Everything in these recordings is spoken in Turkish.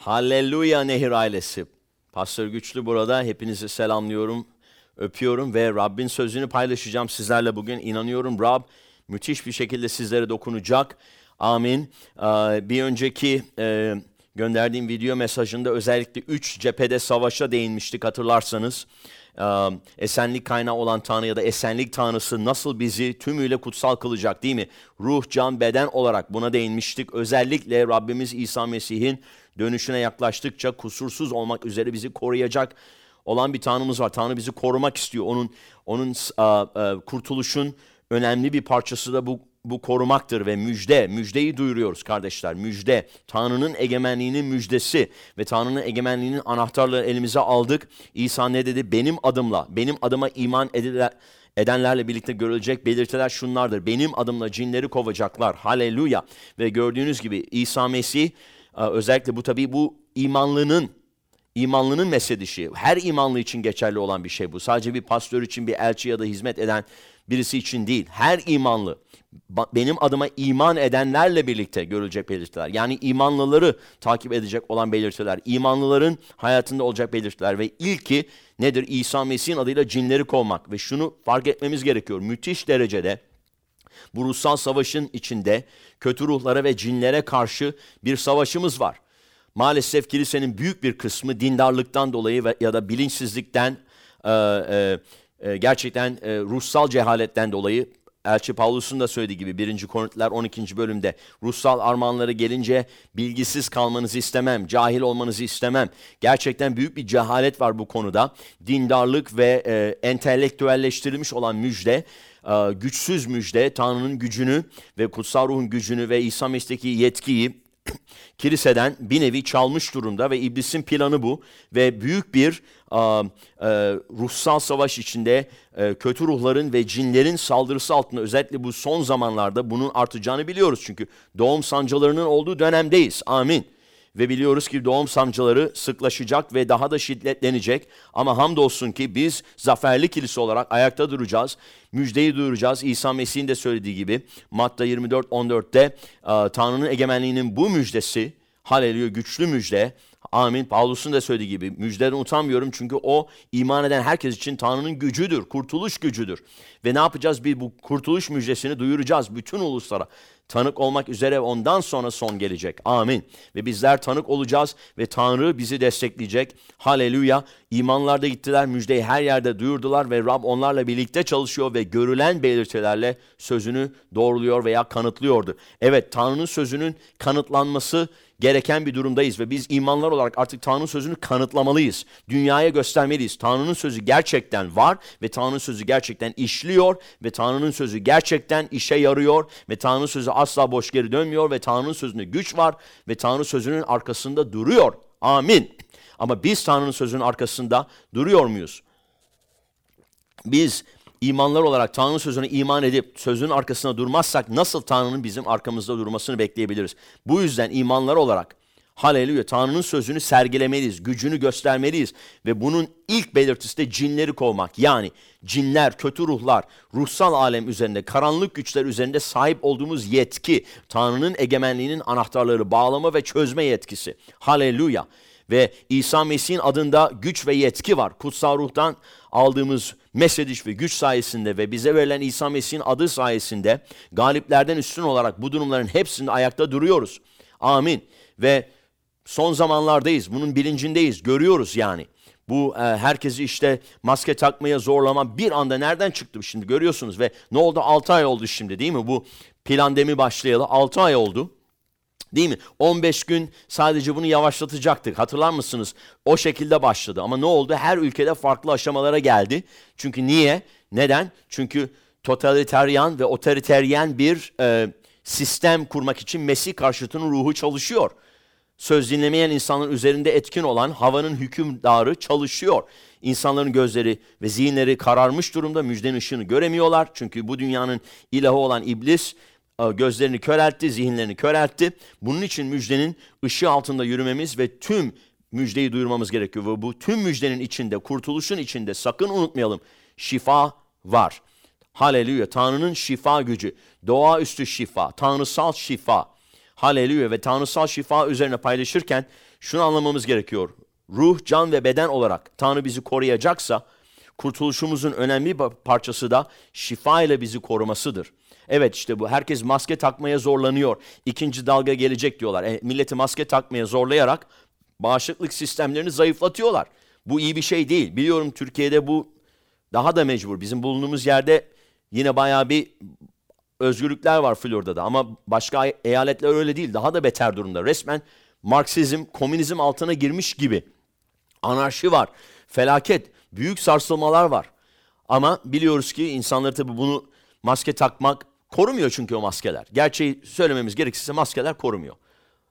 Halleluya Nehir ailesi. Pastor Güçlü burada. Hepinizi selamlıyorum, öpüyorum ve Rabbin sözünü paylaşacağım sizlerle bugün. İnanıyorum Rab müthiş bir şekilde sizlere dokunacak. Amin. Ee, bir önceki e, gönderdiğim video mesajında özellikle üç cephede savaşa değinmiştik hatırlarsanız. Esenlik kaynağı olan Tanrı ya da esenlik Tanrısı nasıl bizi tümüyle kutsal kılacak değil mi? Ruh, can, beden olarak buna değinmiştik. Özellikle Rabbimiz İsa Mesih'in dönüşüne yaklaştıkça kusursuz olmak üzere bizi koruyacak olan bir Tanrımız var. Tanrı bizi korumak istiyor. Onun onun a, a, kurtuluşun önemli bir parçası da bu bu korumaktır ve müjde, müjdeyi duyuruyoruz kardeşler. Müjde, Tanrı'nın egemenliğinin müjdesi ve Tanrı'nın egemenliğinin anahtarları elimize aldık. İsa ne dedi? Benim adımla, benim adıma iman edilen, edenlerle birlikte görülecek belirtiler şunlardır. Benim adımla cinleri kovacaklar. Haleluya. Ve gördüğünüz gibi İsa Mesih özellikle bu tabii bu imanlının imanlının mesedişi. Her imanlı için geçerli olan bir şey bu. Sadece bir pastör için, bir elçi ya da hizmet eden birisi için değil. Her imanlı benim adıma iman edenlerle birlikte görülecek belirtiler. Yani imanlıları takip edecek olan belirtiler. İmanlıların hayatında olacak belirtiler. Ve ilki nedir? İsa Mesih'in adıyla cinleri kovmak. Ve şunu fark etmemiz gerekiyor. Müthiş derecede bu ruhsal savaşın içinde kötü ruhlara ve cinlere karşı bir savaşımız var. Maalesef kilisenin büyük bir kısmı dindarlıktan dolayı ya da bilinçsizlikten, e, e, e, gerçekten e, ruhsal cehaletten dolayı Elçi Pavlus'un da söylediği gibi 1. Korintiler 12. bölümde ruhsal armağanları gelince bilgisiz kalmanızı istemem, cahil olmanızı istemem. Gerçekten büyük bir cehalet var bu konuda. Dindarlık ve e, entelektüelleştirilmiş olan müjde e, güçsüz müjde Tanrı'nın gücünü ve kutsal ruhun gücünü ve İsa Mesih'teki yetkiyi kiliseden bir nevi çalmış durumda ve iblisin planı bu ve büyük bir a, e, ruhsal savaş içinde e, kötü ruhların ve cinlerin saldırısı altında özellikle bu son zamanlarda bunun artacağını biliyoruz çünkü doğum sancılarının olduğu dönemdeyiz. Amin. Ve biliyoruz ki doğum sancıları sıklaşacak ve daha da şiddetlenecek. Ama hamdolsun ki biz zaferli kilise olarak ayakta duracağız. Müjdeyi duyuracağız. İsa Mesih'in de söylediği gibi Matta 24-14'te Tanrı'nın egemenliğinin bu müjdesi, haleluya güçlü müjde, Amin. Paulus'un da söylediği gibi müjdeden utanmıyorum çünkü o iman eden herkes için Tanrı'nın gücüdür, kurtuluş gücüdür. Ve ne yapacağız? Bir bu kurtuluş müjdesini duyuracağız bütün uluslara. Tanık olmak üzere ondan sonra son gelecek. Amin. Ve bizler tanık olacağız ve Tanrı bizi destekleyecek. Haleluya. İmanlarda gittiler, müjdeyi her yerde duyurdular ve Rab onlarla birlikte çalışıyor ve görülen belirtilerle sözünü doğruluyor veya kanıtlıyordu. Evet, Tanrı'nın sözünün kanıtlanması gereken bir durumdayız ve biz imanlar olarak artık Tanrı'nın sözünü kanıtlamalıyız. Dünyaya göstermeliyiz. Tanrı'nın sözü gerçekten var ve Tanrı'nın sözü gerçekten işliyor ve Tanrı'nın sözü gerçekten işe yarıyor ve Tanrı'nın sözü asla boş geri dönmüyor ve Tanrı'nın sözünde güç var ve Tanrı sözünün arkasında duruyor. Amin. Ama biz Tanrı'nın sözünün arkasında duruyor muyuz? Biz imanlar olarak Tanrı'nın sözüne iman edip sözünün arkasında durmazsak nasıl Tanrı'nın bizim arkamızda durmasını bekleyebiliriz? Bu yüzden imanlar olarak Haleluya. Tanrı'nın sözünü sergilemeliyiz, gücünü göstermeliyiz. Ve bunun ilk belirtisi de cinleri kovmak. Yani cinler, kötü ruhlar, ruhsal alem üzerinde, karanlık güçler üzerinde sahip olduğumuz yetki. Tanrı'nın egemenliğinin anahtarları bağlama ve çözme yetkisi. Haleluya. Ve İsa Mesih'in adında güç ve yetki var. Kutsal ruhtan aldığımız mesediş ve güç sayesinde ve bize verilen İsa Mesih'in adı sayesinde galiplerden üstün olarak bu durumların hepsinde ayakta duruyoruz. Amin. Ve son zamanlardayız. Bunun bilincindeyiz. Görüyoruz yani. Bu e, herkesi işte maske takmaya zorlama bir anda nereden çıktı şimdi görüyorsunuz ve ne oldu 6 ay oldu şimdi değil mi? Bu plandemi başlayalı 6 ay oldu. Değil mi? 15 gün sadece bunu yavaşlatacaktık. Hatırlar mısınız? O şekilde başladı. Ama ne oldu? Her ülkede farklı aşamalara geldi. Çünkü niye? Neden? Çünkü totaliteryan ve otoriteryen bir e, sistem kurmak için Mesih karşıtının ruhu çalışıyor. Söz dinlemeyen insanların üzerinde etkin olan havanın hükümdarı çalışıyor. İnsanların gözleri ve zihinleri kararmış durumda müjdenin ışığını göremiyorlar. Çünkü bu dünyanın ilahı olan iblis gözlerini köreltti, zihinlerini köreltti. Bunun için müjdenin ışığı altında yürümemiz ve tüm müjdeyi duyurmamız gerekiyor. Ve bu tüm müjdenin içinde, kurtuluşun içinde sakın unutmayalım şifa var. Haleluya. Tanrı'nın şifa gücü, doğaüstü şifa, tanrısal şifa. Haleluya ve tanrısal şifa üzerine paylaşırken Şunu anlamamız gerekiyor. Ruh, can ve beden olarak Tanrı bizi koruyacaksa kurtuluşumuzun önemli bir parçası da şifa ile bizi korumasıdır. Evet işte bu herkes maske takmaya zorlanıyor. İkinci dalga gelecek diyorlar. E, milleti maske takmaya zorlayarak bağışıklık sistemlerini zayıflatıyorlar. Bu iyi bir şey değil. Biliyorum Türkiye'de bu daha da mecbur. Bizim bulunduğumuz yerde yine bayağı bir özgürlükler var Florida'da ama başka eyaletler öyle değil. Daha da beter durumda. Resmen Marksizm, komünizm altına girmiş gibi. Anarşi var, felaket, büyük sarsılmalar var. Ama biliyoruz ki insanları tabii bunu maske takmak korumuyor çünkü o maskeler. Gerçeği söylememiz gerekirse maskeler korumuyor.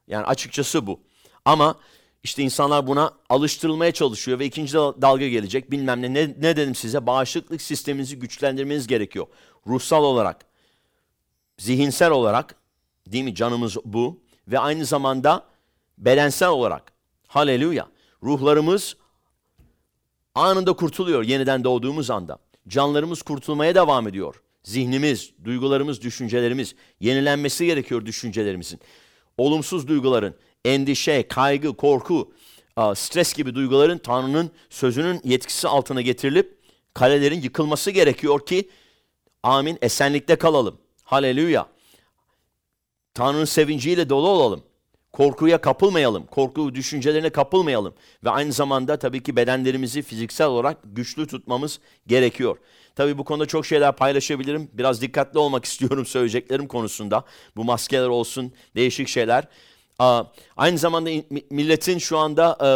Yani açıkçası bu. Ama işte insanlar buna alıştırılmaya çalışıyor ve ikinci dalga gelecek bilmem ne. Ne, ne dedim size? Bağışıklık sisteminizi güçlendirmeniz gerekiyor. Ruhsal olarak, zihinsel olarak değil mi canımız bu ve aynı zamanda bedensel olarak. Haleluya. Ruhlarımız anında kurtuluyor yeniden doğduğumuz anda. Canlarımız kurtulmaya devam ediyor. Zihnimiz, duygularımız, düşüncelerimiz yenilenmesi gerekiyor düşüncelerimizin. Olumsuz duyguların, endişe, kaygı, korku, stres gibi duyguların Tanrı'nın sözünün yetkisi altına getirilip kalelerin yıkılması gerekiyor ki amin esenlikte kalalım. Haleluya. Tanrı'nın sevinciyle dolu olalım. Korkuya kapılmayalım. Korku düşüncelerine kapılmayalım. Ve aynı zamanda tabii ki bedenlerimizi fiziksel olarak güçlü tutmamız gerekiyor. Tabii bu konuda çok şeyler paylaşabilirim. Biraz dikkatli olmak istiyorum söyleyeceklerim konusunda. Bu maskeler olsun, değişik şeyler. Aynı zamanda milletin şu anda e,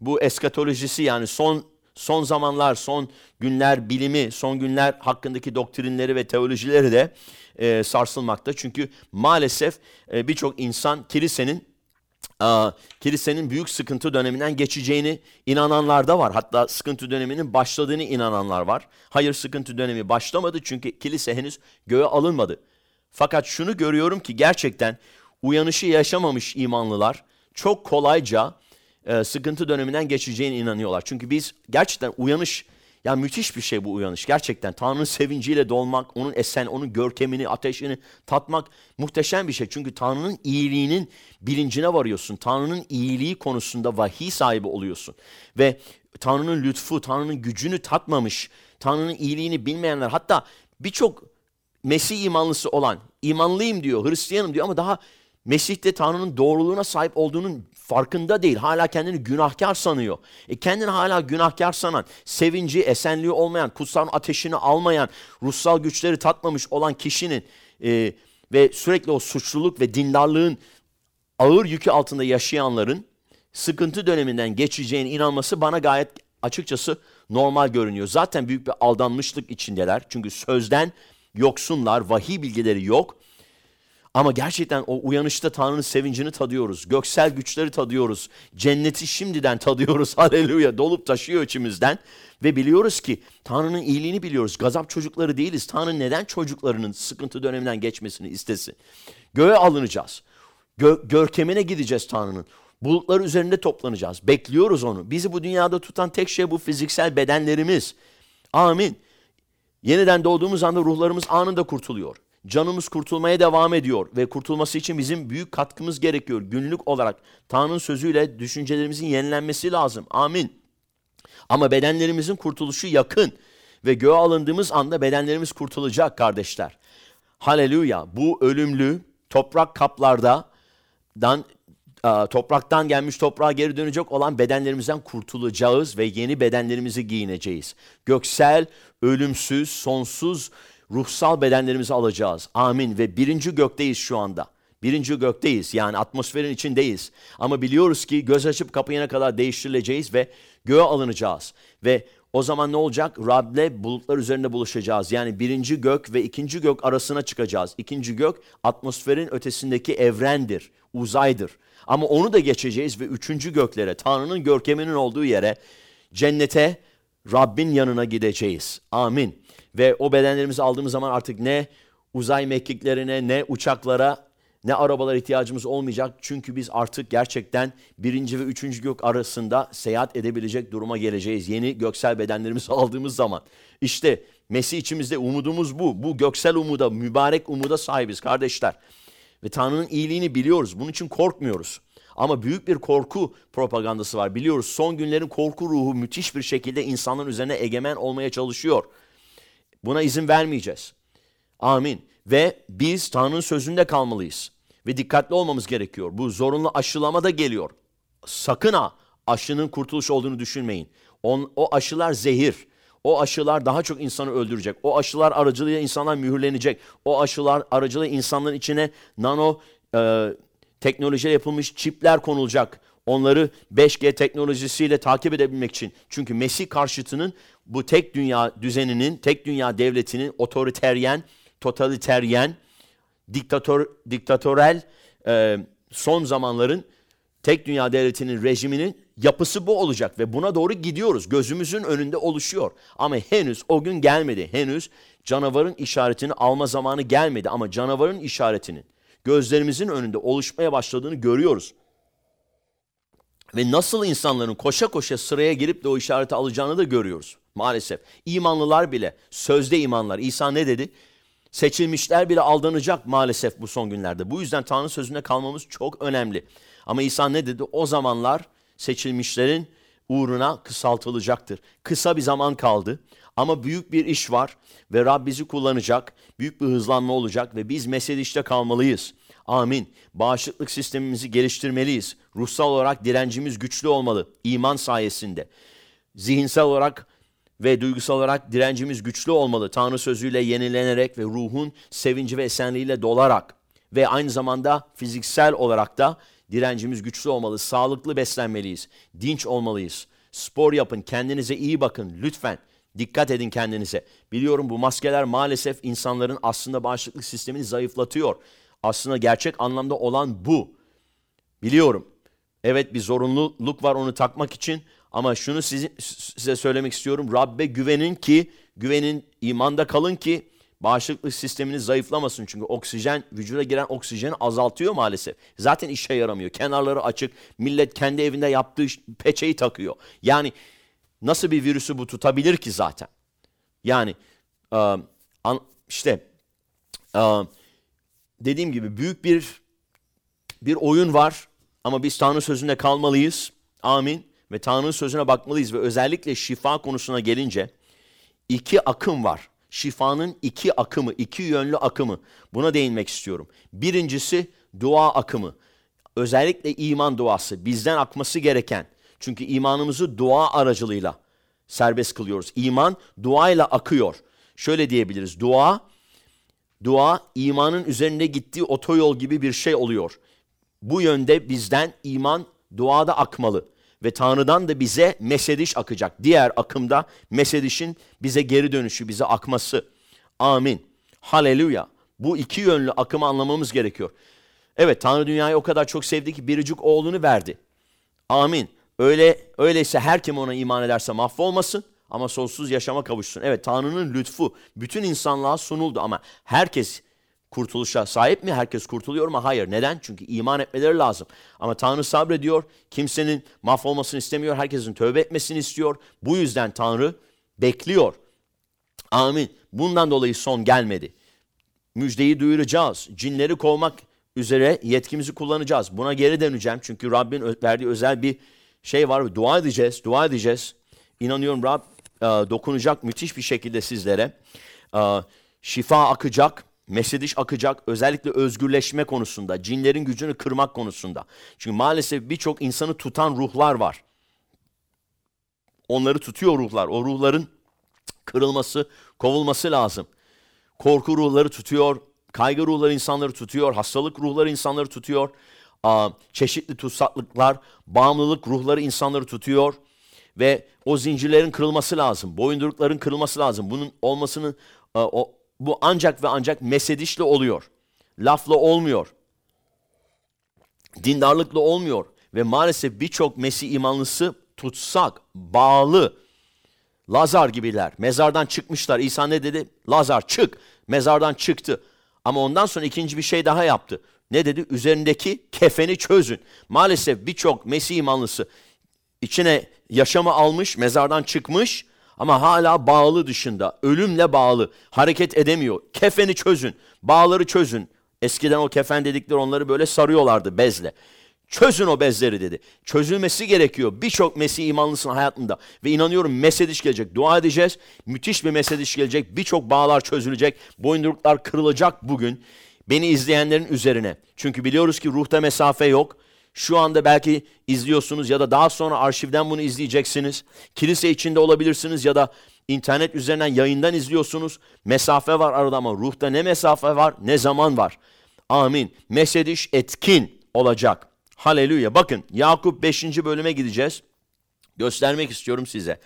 bu eskatolojisi yani son son zamanlar, son günler bilimi, son günler hakkındaki doktrinleri ve teolojileri de e, sarsılmakta. Çünkü maalesef e, birçok insan kilisenin e, kilisenin büyük sıkıntı döneminden geçeceğini inananlar da var. Hatta sıkıntı döneminin başladığını inananlar var. Hayır sıkıntı dönemi başlamadı çünkü kilise henüz göğe alınmadı. Fakat şunu görüyorum ki gerçekten uyanışı yaşamamış imanlılar çok kolayca e, sıkıntı döneminden geçeceğine inanıyorlar. Çünkü biz gerçekten uyanış ya müthiş bir şey bu uyanış. Gerçekten Tanrı'nın sevinciyle dolmak, onun esen, onun görkemini, ateşini tatmak muhteşem bir şey. Çünkü Tanrı'nın iyiliğinin bilincine varıyorsun. Tanrı'nın iyiliği konusunda vahiy sahibi oluyorsun. Ve Tanrı'nın lütfu, Tanrı'nın gücünü tatmamış, Tanrı'nın iyiliğini bilmeyenler, hatta birçok Mesih imanlısı olan, imanlıyım diyor, Hristiyanım diyor ama daha Mesih'te Tanrı'nın doğruluğuna sahip olduğunun farkında değil. Hala kendini günahkar sanıyor. E kendini hala günahkar sanan, sevinci, esenliği olmayan, kutsal ateşini almayan, ruhsal güçleri tatmamış olan kişinin e, ve sürekli o suçluluk ve dindarlığın ağır yükü altında yaşayanların sıkıntı döneminden geçeceğine inanması bana gayet açıkçası normal görünüyor. Zaten büyük bir aldanmışlık içindeler. Çünkü sözden yoksunlar, vahiy bilgileri yok. Ama gerçekten o uyanışta Tanrı'nın sevincini tadıyoruz. Göksel güçleri tadıyoruz. Cenneti şimdiden tadıyoruz. Haleluya. Dolup taşıyor içimizden. Ve biliyoruz ki Tanrı'nın iyiliğini biliyoruz. Gazap çocukları değiliz. Tanrı neden çocuklarının sıkıntı döneminden geçmesini istesin? Göğe alınacağız. Gö görkemine gideceğiz Tanrı'nın. Bulutlar üzerinde toplanacağız. Bekliyoruz onu. Bizi bu dünyada tutan tek şey bu fiziksel bedenlerimiz. Amin. Yeniden doğduğumuz anda ruhlarımız anında kurtuluyor. Canımız kurtulmaya devam ediyor ve kurtulması için bizim büyük katkımız gerekiyor. Günlük olarak Tanrı'nın sözüyle düşüncelerimizin yenilenmesi lazım. Amin. Ama bedenlerimizin kurtuluşu yakın ve göğe alındığımız anda bedenlerimiz kurtulacak kardeşler. Haleluya. Bu ölümlü toprak kaplarda dan topraktan gelmiş toprağa geri dönecek olan bedenlerimizden kurtulacağız ve yeni bedenlerimizi giyineceğiz. Göksel, ölümsüz, sonsuz ruhsal bedenlerimizi alacağız. Amin. Ve birinci gökteyiz şu anda. Birinci gökteyiz yani atmosferin içindeyiz. Ama biliyoruz ki göz açıp kapayana kadar değiştirileceğiz ve göğe alınacağız. Ve o zaman ne olacak? Rab'le bulutlar üzerinde buluşacağız. Yani birinci gök ve ikinci gök arasına çıkacağız. İkinci gök atmosferin ötesindeki evrendir, uzaydır. Ama onu da geçeceğiz ve üçüncü göklere, Tanrı'nın görkeminin olduğu yere, cennete, Rabbin yanına gideceğiz. Amin. Ve o bedenlerimizi aldığımız zaman artık ne uzay mekiklerine ne uçaklara ne arabalar ihtiyacımız olmayacak. Çünkü biz artık gerçekten birinci ve üçüncü gök arasında seyahat edebilecek duruma geleceğiz. Yeni göksel bedenlerimizi aldığımız zaman. İşte Mesih içimizde umudumuz bu. Bu göksel umuda, mübarek umuda sahibiz kardeşler. Ve Tanrı'nın iyiliğini biliyoruz. Bunun için korkmuyoruz. Ama büyük bir korku propagandası var. Biliyoruz son günlerin korku ruhu müthiş bir şekilde insanların üzerine egemen olmaya çalışıyor. Buna izin vermeyeceğiz. Amin. Ve biz Tanrı'nın sözünde kalmalıyız. Ve dikkatli olmamız gerekiyor. Bu zorunlu aşılama da geliyor. Sakın ha aşının kurtuluş olduğunu düşünmeyin. On, o aşılar zehir. O aşılar daha çok insanı öldürecek. O aşılar aracılığıyla insanlar mühürlenecek. O aşılar aracılığıyla insanların içine nano e, teknolojiyle yapılmış çipler konulacak. Onları 5G teknolojisiyle takip edebilmek için. Çünkü Mesih karşıtının bu tek dünya düzeninin, tek dünya devletinin otoriteryen, totaliteryen, diktatör, diktatörel e, son zamanların tek dünya devletinin rejiminin yapısı bu olacak ve buna doğru gidiyoruz. Gözümüzün önünde oluşuyor. Ama henüz o gün gelmedi. Henüz canavarın işaretini alma zamanı gelmedi ama canavarın işaretinin gözlerimizin önünde oluşmaya başladığını görüyoruz. Ve nasıl insanların koşa koşa sıraya girip de o işareti alacağını da görüyoruz maalesef. İmanlılar bile, sözde imanlar. İsa ne dedi? Seçilmişler bile aldanacak maalesef bu son günlerde. Bu yüzden Tanrı sözünde kalmamız çok önemli. Ama İsa ne dedi? O zamanlar seçilmişlerin uğruna kısaltılacaktır. Kısa bir zaman kaldı ama büyük bir iş var ve Rab bizi kullanacak. Büyük bir hızlanma olacak ve biz meselişte kalmalıyız. Amin. Bağışıklık sistemimizi geliştirmeliyiz. Ruhsal olarak direncimiz güçlü olmalı iman sayesinde. Zihinsel olarak ve duygusal olarak direncimiz güçlü olmalı. Tanrı sözüyle yenilenerek ve ruhun sevinci ve esenliğiyle dolarak ve aynı zamanda fiziksel olarak da direncimiz güçlü olmalı. Sağlıklı beslenmeliyiz. Dinç olmalıyız. Spor yapın, kendinize iyi bakın lütfen. Dikkat edin kendinize. Biliyorum bu maskeler maalesef insanların aslında bağışıklık sistemini zayıflatıyor. Aslında gerçek anlamda olan bu. Biliyorum. Evet bir zorunluluk var onu takmak için ama şunu size, söylemek istiyorum. Rabbe güvenin ki, güvenin imanda kalın ki bağışıklık sistemini zayıflamasın. Çünkü oksijen, vücuda giren oksijeni azaltıyor maalesef. Zaten işe yaramıyor. Kenarları açık. Millet kendi evinde yaptığı peçeyi takıyor. Yani nasıl bir virüsü bu tutabilir ki zaten? Yani işte dediğim gibi büyük bir bir oyun var ama biz Tanrı sözünde kalmalıyız. Amin. Ve Tanrı'nın sözüne bakmalıyız ve özellikle şifa konusuna gelince iki akım var. Şifanın iki akımı, iki yönlü akımı. Buna değinmek istiyorum. Birincisi dua akımı. Özellikle iman duası. Bizden akması gereken. Çünkü imanımızı dua aracılığıyla serbest kılıyoruz. İman duayla akıyor. Şöyle diyebiliriz. Dua, dua imanın üzerinde gittiği otoyol gibi bir şey oluyor. Bu yönde bizden iman duada akmalı. Ve Tanrı'dan da bize mesediş akacak. Diğer akımda mesedişin bize geri dönüşü, bize akması. Amin. Haleluya. Bu iki yönlü akımı anlamamız gerekiyor. Evet Tanrı dünyayı o kadar çok sevdi ki biricik oğlunu verdi. Amin. Öyle öyleyse her kim ona iman ederse mahvolmasın ama sonsuz yaşama kavuşsun. Evet Tanrı'nın lütfu bütün insanlığa sunuldu ama herkes kurtuluşa sahip mi? Herkes kurtuluyor mu? Hayır. Neden? Çünkü iman etmeleri lazım. Ama Tanrı sabrediyor. Kimsenin mahvolmasını istemiyor. Herkesin tövbe etmesini istiyor. Bu yüzden Tanrı bekliyor. Amin. Bundan dolayı son gelmedi. Müjdeyi duyuracağız. Cinleri kovmak üzere yetkimizi kullanacağız. Buna geri döneceğim. Çünkü Rabbin verdiği özel bir şey var. Dua edeceğiz. Dua edeceğiz. İnanıyorum Rab e, dokunacak müthiş bir şekilde sizlere. E, şifa akacak Mesediş akacak özellikle özgürleşme konusunda, cinlerin gücünü kırmak konusunda. Çünkü maalesef birçok insanı tutan ruhlar var. Onları tutuyor ruhlar. O ruhların kırılması, kovulması lazım. Korku ruhları tutuyor, kaygı ruhları insanları tutuyor, hastalık ruhları insanları tutuyor. Çeşitli tutsaklıklar, bağımlılık ruhları insanları tutuyor ve o zincirlerin kırılması lazım. Boyundurukların kırılması lazım. Bunun olmasını o bu ancak ve ancak mesedişle oluyor. Lafla olmuyor. Dindarlıkla olmuyor. Ve maalesef birçok Mesih imanlısı tutsak, bağlı. Lazar gibiler. Mezardan çıkmışlar. İsa ne dedi? Lazar çık. Mezardan çıktı. Ama ondan sonra ikinci bir şey daha yaptı. Ne dedi? Üzerindeki kefeni çözün. Maalesef birçok Mesih imanlısı içine yaşamı almış, mezardan çıkmış ama hala bağlı dışında. Ölümle bağlı. Hareket edemiyor. Kefeni çözün. Bağları çözün. Eskiden o kefen dedikleri onları böyle sarıyorlardı bezle. Çözün o bezleri dedi. Çözülmesi gerekiyor. Birçok Mesih imanlısının hayatında. Ve inanıyorum mesediş gelecek. Dua edeceğiz. Müthiş bir mesediş gelecek. Birçok bağlar çözülecek. Boyunduruklar kırılacak bugün. Beni izleyenlerin üzerine. Çünkü biliyoruz ki ruhta mesafe yok. Şu anda belki izliyorsunuz ya da daha sonra arşivden bunu izleyeceksiniz. Kilise içinde olabilirsiniz ya da internet üzerinden yayından izliyorsunuz. Mesafe var arada ama ruhta ne mesafe var ne zaman var. Amin. Mesediş etkin olacak. Haleluya. Bakın Yakup 5. bölüme gideceğiz. Göstermek istiyorum size.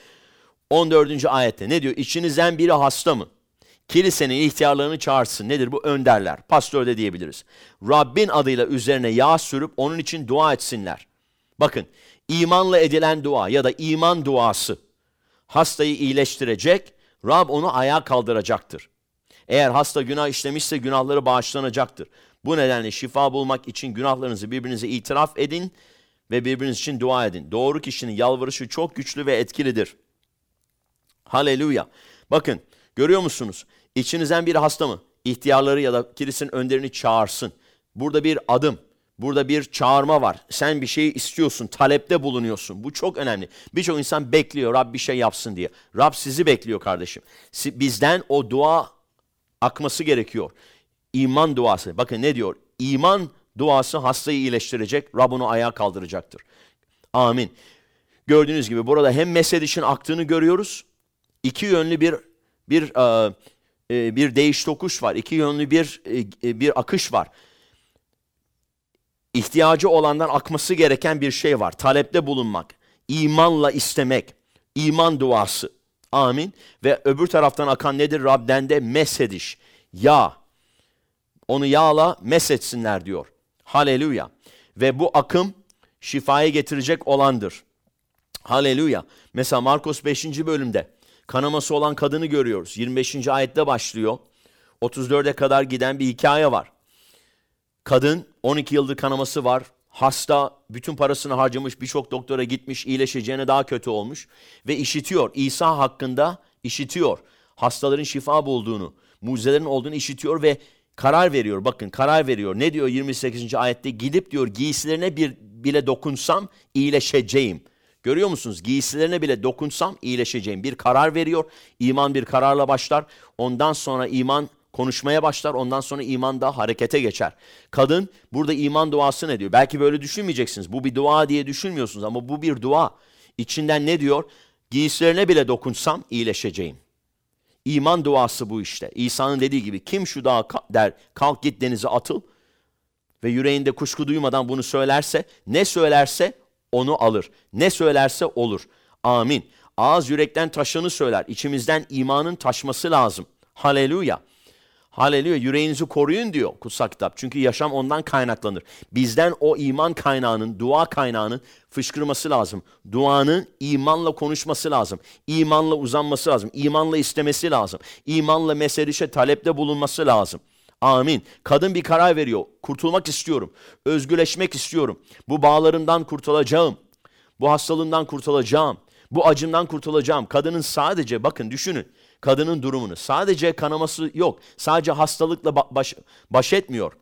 14. ayette ne diyor? İçinizden biri hasta mı? Kilisenin ihtiyarlarını çağırsın. Nedir bu? Önderler. Pastör de diyebiliriz. Rabbin adıyla üzerine yağ sürüp onun için dua etsinler. Bakın imanla edilen dua ya da iman duası hastayı iyileştirecek, Rab onu ayağa kaldıracaktır. Eğer hasta günah işlemişse günahları bağışlanacaktır. Bu nedenle şifa bulmak için günahlarınızı birbirinize itiraf edin ve birbiriniz için dua edin. Doğru kişinin yalvarışı çok güçlü ve etkilidir. Haleluya. Bakın görüyor musunuz? İçinizden biri hasta mı? İhtiyarları ya da kilisenin önderini çağırsın. Burada bir adım, burada bir çağırma var. Sen bir şeyi istiyorsun, talepte bulunuyorsun. Bu çok önemli. Birçok insan bekliyor Rab bir şey yapsın diye. Rab sizi bekliyor kardeşim. Bizden o dua akması gerekiyor. İman duası. Bakın ne diyor? İman duası hastayı iyileştirecek, Rab onu ayağa kaldıracaktır. Amin. Gördüğünüz gibi burada hem mesedişin aktığını görüyoruz. İki yönlü bir bir e, e, bir değiş tokuş var. İki yönlü bir e, bir akış var. İhtiyacı olandan akması gereken bir şey var. Talepte bulunmak, imanla istemek, iman duası. Amin. Ve öbür taraftan akan nedir? Rab'den de mesediş. Ya. Onu yağla mesetsinler diyor. Haleluya. Ve bu akım şifaya getirecek olandır. Haleluya. Mesela Markos 5. bölümde kanaması olan kadını görüyoruz. 25. ayette başlıyor. 34'e kadar giden bir hikaye var. Kadın 12 yıldır kanaması var. Hasta bütün parasını harcamış birçok doktora gitmiş iyileşeceğine daha kötü olmuş. Ve işitiyor İsa hakkında işitiyor. Hastaların şifa bulduğunu, mucizelerin olduğunu işitiyor ve karar veriyor. Bakın karar veriyor. Ne diyor 28. ayette? Gidip diyor giysilerine bir bile dokunsam iyileşeceğim. Görüyor musunuz? Giysilerine bile dokunsam iyileşeceğim. Bir karar veriyor. İman bir kararla başlar. Ondan sonra iman konuşmaya başlar. Ondan sonra iman da harekete geçer. Kadın burada iman duası ne diyor? Belki böyle düşünmeyeceksiniz. Bu bir dua diye düşünmüyorsunuz ama bu bir dua. İçinden ne diyor? Giysilerine bile dokunsam iyileşeceğim. İman duası bu işte. İsa'nın dediği gibi kim şu dağa der kalk git denize atıl ve yüreğinde kuşku duymadan bunu söylerse ne söylerse onu alır. Ne söylerse olur. Amin. Ağız yürekten taşını söyler. İçimizden imanın taşması lazım. Haleluya. Haleluya. Yüreğinizi koruyun diyor kutsal kitap. Çünkü yaşam ondan kaynaklanır. Bizden o iman kaynağının, dua kaynağının fışkırması lazım. Duanın imanla konuşması lazım. İmanla uzanması lazım. İmanla istemesi lazım. İmanla meselişe talepte bulunması lazım. Amin. Kadın bir karar veriyor. Kurtulmak istiyorum. Özgürleşmek istiyorum. Bu bağlarımdan kurtulacağım. Bu hastalığından kurtulacağım. Bu acımdan kurtulacağım. Kadının sadece bakın düşünün. Kadının durumunu. Sadece kanaması yok. Sadece hastalıkla baş, baş etmiyor.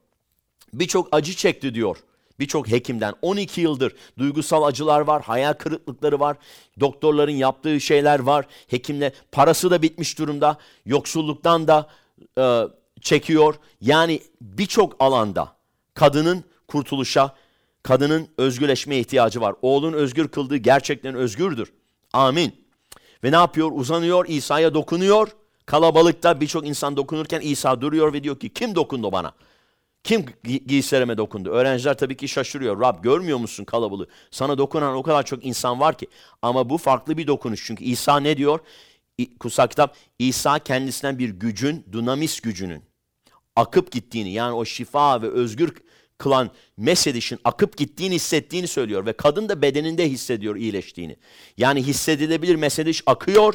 Birçok acı çekti diyor. Birçok hekimden 12 yıldır duygusal acılar var, hayal kırıklıkları var, doktorların yaptığı şeyler var, hekimle parası da bitmiş durumda, yoksulluktan da e, çekiyor. Yani birçok alanda kadının kurtuluşa, kadının özgürleşmeye ihtiyacı var. Oğlun özgür kıldığı gerçekten özgürdür. Amin. Ve ne yapıyor? Uzanıyor, İsa'ya dokunuyor. Kalabalıkta birçok insan dokunurken İsa duruyor ve diyor ki kim dokundu bana? Kim gi- giysilerime dokundu? Öğrenciler tabii ki şaşırıyor. Rab görmüyor musun kalabalığı? Sana dokunan o kadar çok insan var ki. Ama bu farklı bir dokunuş. Çünkü İsa ne diyor? Kutsal kitap İsa kendisinden bir gücün, dunamis gücünün akıp gittiğini yani o şifa ve özgür kılan mesedişin akıp gittiğini hissettiğini söylüyor ve kadın da bedeninde hissediyor iyileştiğini. Yani hissedilebilir mesediş akıyor,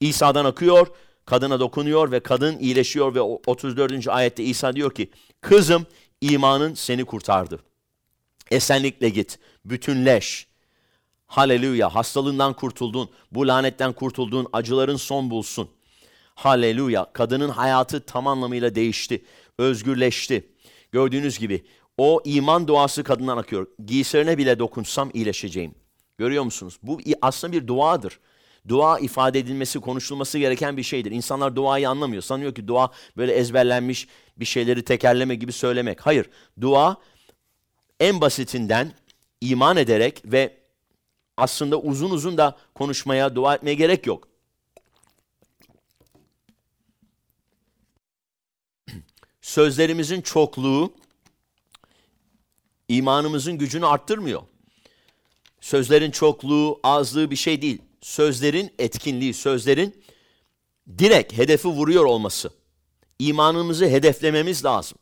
İsa'dan akıyor, kadına dokunuyor ve kadın iyileşiyor ve 34. ayette İsa diyor ki kızım imanın seni kurtardı. Esenlikle git, bütünleş. Haleluya, hastalığından kurtuldun, bu lanetten kurtuldun, acıların son bulsun. Haleluya. Kadının hayatı tam anlamıyla değişti. Özgürleşti. Gördüğünüz gibi O iman duası kadından akıyor. Giysilerine bile dokunsam iyileşeceğim. Görüyor musunuz? Bu aslında bir duadır. Dua ifade edilmesi, konuşulması gereken bir şeydir. İnsanlar duayı anlamıyor. Sanıyor ki dua böyle ezberlenmiş bir şeyleri tekerleme gibi söylemek. Hayır. Dua en basitinden iman ederek ve aslında uzun uzun da konuşmaya, dua etmeye gerek yok. Sözlerimizin çokluğu imanımızın gücünü arttırmıyor. Sözlerin çokluğu, azlığı bir şey değil. Sözlerin etkinliği, sözlerin direkt hedefi vuruyor olması. İmanımızı hedeflememiz lazım.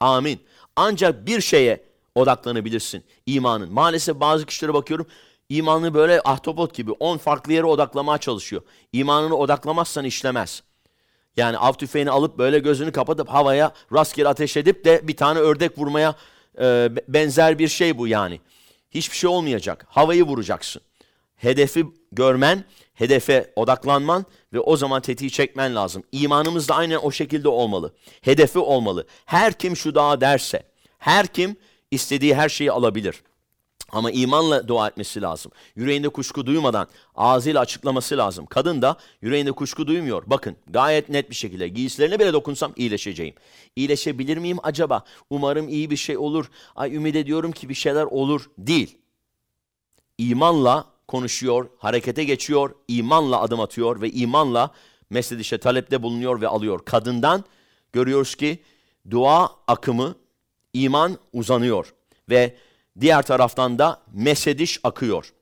Amin. Ancak bir şeye odaklanabilirsin imanın. Maalesef bazı kişilere bakıyorum imanını böyle ahtapot gibi 10 farklı yere odaklamaya çalışıyor. İmanını odaklamazsan işlemez. Yani av tüfeğini alıp böyle gözünü kapatıp havaya rastgele ateş edip de bir tane ördek vurmaya e, benzer bir şey bu yani. Hiçbir şey olmayacak. Havayı vuracaksın. Hedefi görmen, hedefe odaklanman ve o zaman tetiği çekmen lazım. İmanımız da aynen o şekilde olmalı. Hedefi olmalı. Her kim şu dağa derse, her kim istediği her şeyi alabilir. Ama imanla dua etmesi lazım. Yüreğinde kuşku duymadan ağzıyla açıklaması lazım. Kadın da yüreğinde kuşku duymuyor. Bakın gayet net bir şekilde giysilerine bile dokunsam iyileşeceğim. İyileşebilir miyim acaba? Umarım iyi bir şey olur. Ay ümit ediyorum ki bir şeyler olur. Değil. İmanla konuşuyor, harekete geçiyor, imanla adım atıyor ve imanla mesledişe talepte bulunuyor ve alıyor. Kadından görüyoruz ki dua akımı, iman uzanıyor ve Diğer taraftan da mesediş akıyor.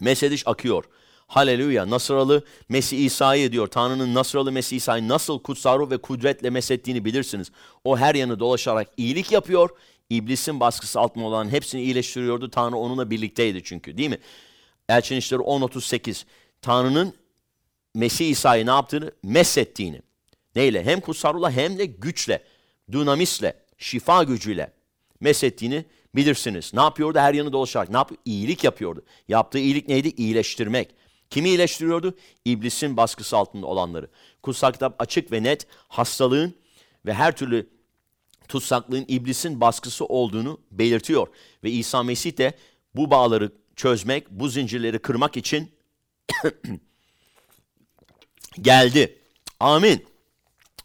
Mesediş akıyor. Haleluya. Nasralı Mesih İsa'yı diyor. Tanrı'nın Nasralı Mesih İsa'yı nasıl kutsal ve kudretle mesettiğini bilirsiniz. O her yanı dolaşarak iyilik yapıyor. İblisin baskısı altında olan hepsini iyileştiriyordu. Tanrı onunla birlikteydi çünkü değil mi? Elçin İşleri 10.38 Tanrı'nın Mesih İsa'yı ne yaptığını? Mesettiğini. Neyle? Hem kutsal ruhla hem de güçle, dunamisle, şifa gücüyle mesettiğini bilirsiniz. Ne yapıyordu? Her yanı dolaşarak. Ne yapıyor? İyilik yapıyordu. Yaptığı iyilik neydi? İyileştirmek. Kimi iyileştiriyordu? İblisin baskısı altında olanları. Kutsal kitap açık ve net hastalığın ve her türlü tutsaklığın iblisin baskısı olduğunu belirtiyor. Ve İsa Mesih de bu bağları çözmek, bu zincirleri kırmak için geldi. Amin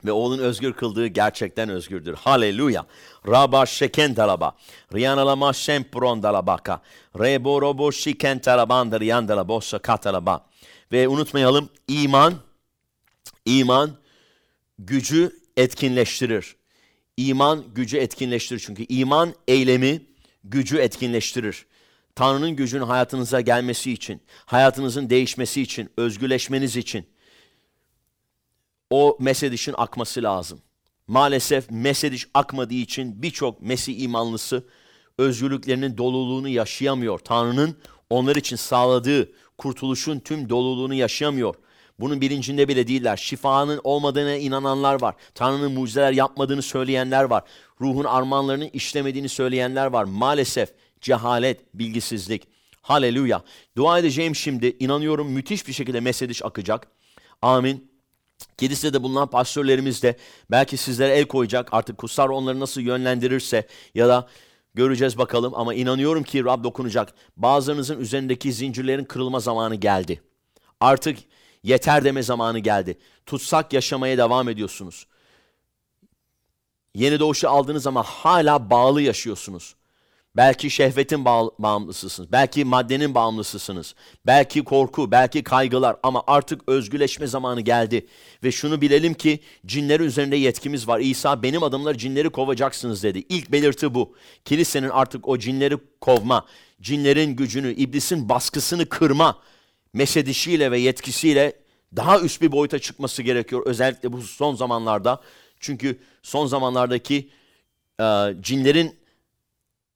ve oğlun özgür kıldığı gerçekten özgürdür. Haleluya. Raba şeken talaba. Riyanalama şempron talabaka. Rebo robo şiken talabandır yandala boşa katalaba. Ve unutmayalım iman, iman gücü etkinleştirir. İman gücü etkinleştirir. Çünkü iman eylemi gücü etkinleştirir. Tanrı'nın gücünün hayatınıza gelmesi için, hayatınızın değişmesi için, özgürleşmeniz için, o Mesediş'in akması lazım. Maalesef Mesediş akmadığı için birçok Mesih imanlısı özgürlüklerinin doluluğunu yaşayamıyor. Tanrı'nın onlar için sağladığı kurtuluşun tüm doluluğunu yaşayamıyor. Bunun bilincinde bile değiller. Şifanın olmadığına inananlar var. Tanrı'nın mucizeler yapmadığını söyleyenler var. Ruhun armağanlarının işlemediğini söyleyenler var. Maalesef cehalet, bilgisizlik. Haleluya. Dua edeceğim şimdi. İnanıyorum müthiş bir şekilde Mesediş akacak. Amin. Kilisede bulunan pastörlerimiz de belki sizlere el koyacak. Artık kutsal onları nasıl yönlendirirse ya da göreceğiz bakalım. Ama inanıyorum ki Rab dokunacak. Bazılarınızın üzerindeki zincirlerin kırılma zamanı geldi. Artık yeter deme zamanı geldi. Tutsak yaşamaya devam ediyorsunuz. Yeni doğuşu aldığınız ama hala bağlı yaşıyorsunuz. Belki şehvetin bağımlısısınız. Belki maddenin bağımlısısınız. Belki korku, belki kaygılar ama artık özgüleşme zamanı geldi. Ve şunu bilelim ki cinler üzerinde yetkimiz var. İsa benim adımlar cinleri kovacaksınız dedi. İlk belirti bu. Kilisenin artık o cinleri kovma, cinlerin gücünü, iblisin baskısını kırma mesedişiyle ve yetkisiyle daha üst bir boyuta çıkması gerekiyor. Özellikle bu son zamanlarda. Çünkü son zamanlardaki e, cinlerin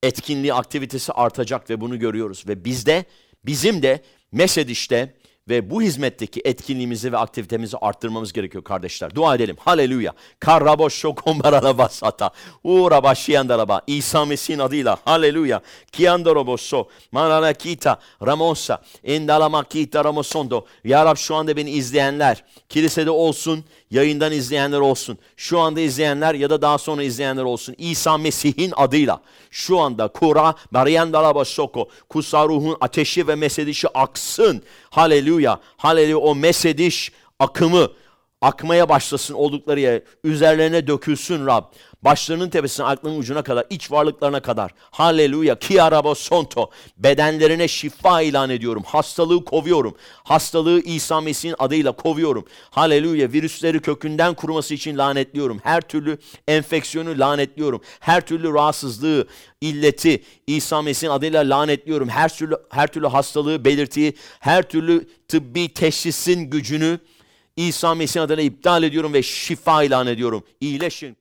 etkinliği, aktivitesi artacak ve bunu görüyoruz. Ve bizde, bizim de Mesediş'te Ve bu hizmetteki etkinliğimizi ve aktivitemizi arttırmamız gerekiyor kardeşler. Dua edelim. Haleluya. Karraboşo kombarala basata. Uğra başlayandaraba. İsa Mesih'in adıyla. Haleluya. Kiandoroboso. Manalakita. Ramosa. Endalamakita ramosondo. Ya Rab şu anda beni izleyenler. Kilisede olsun. Yayından izleyenler olsun. Şu anda izleyenler ya da daha sonra izleyenler olsun. İsa Mesih'in adıyla. Şu anda Kura. Bariyandalabasoko. Kutsal ruhun ateşi ve mesedişi aksın. Haleluya. Haleluya. O mesediş akımı akmaya başlasın oldukları yere. Üzerlerine dökülsün Rab. Başlarının tepesine, aklının ucuna kadar, iç varlıklarına kadar. Haleluya. Kiarabo sonto. Bedenlerine şifa ilan ediyorum. Hastalığı kovuyorum. Hastalığı İsa Mesih'in adıyla kovuyorum. Haleluya. Virüsleri kökünden kuruması için lanetliyorum. Her türlü enfeksiyonu lanetliyorum. Her türlü rahatsızlığı, illeti İsa Mesih'in adıyla lanetliyorum. Her türlü her türlü hastalığı, belirtiyi, her türlü tıbbi teşhisin gücünü İsa Mesih'in adıyla iptal ediyorum ve şifa ilan ediyorum. İyileşin.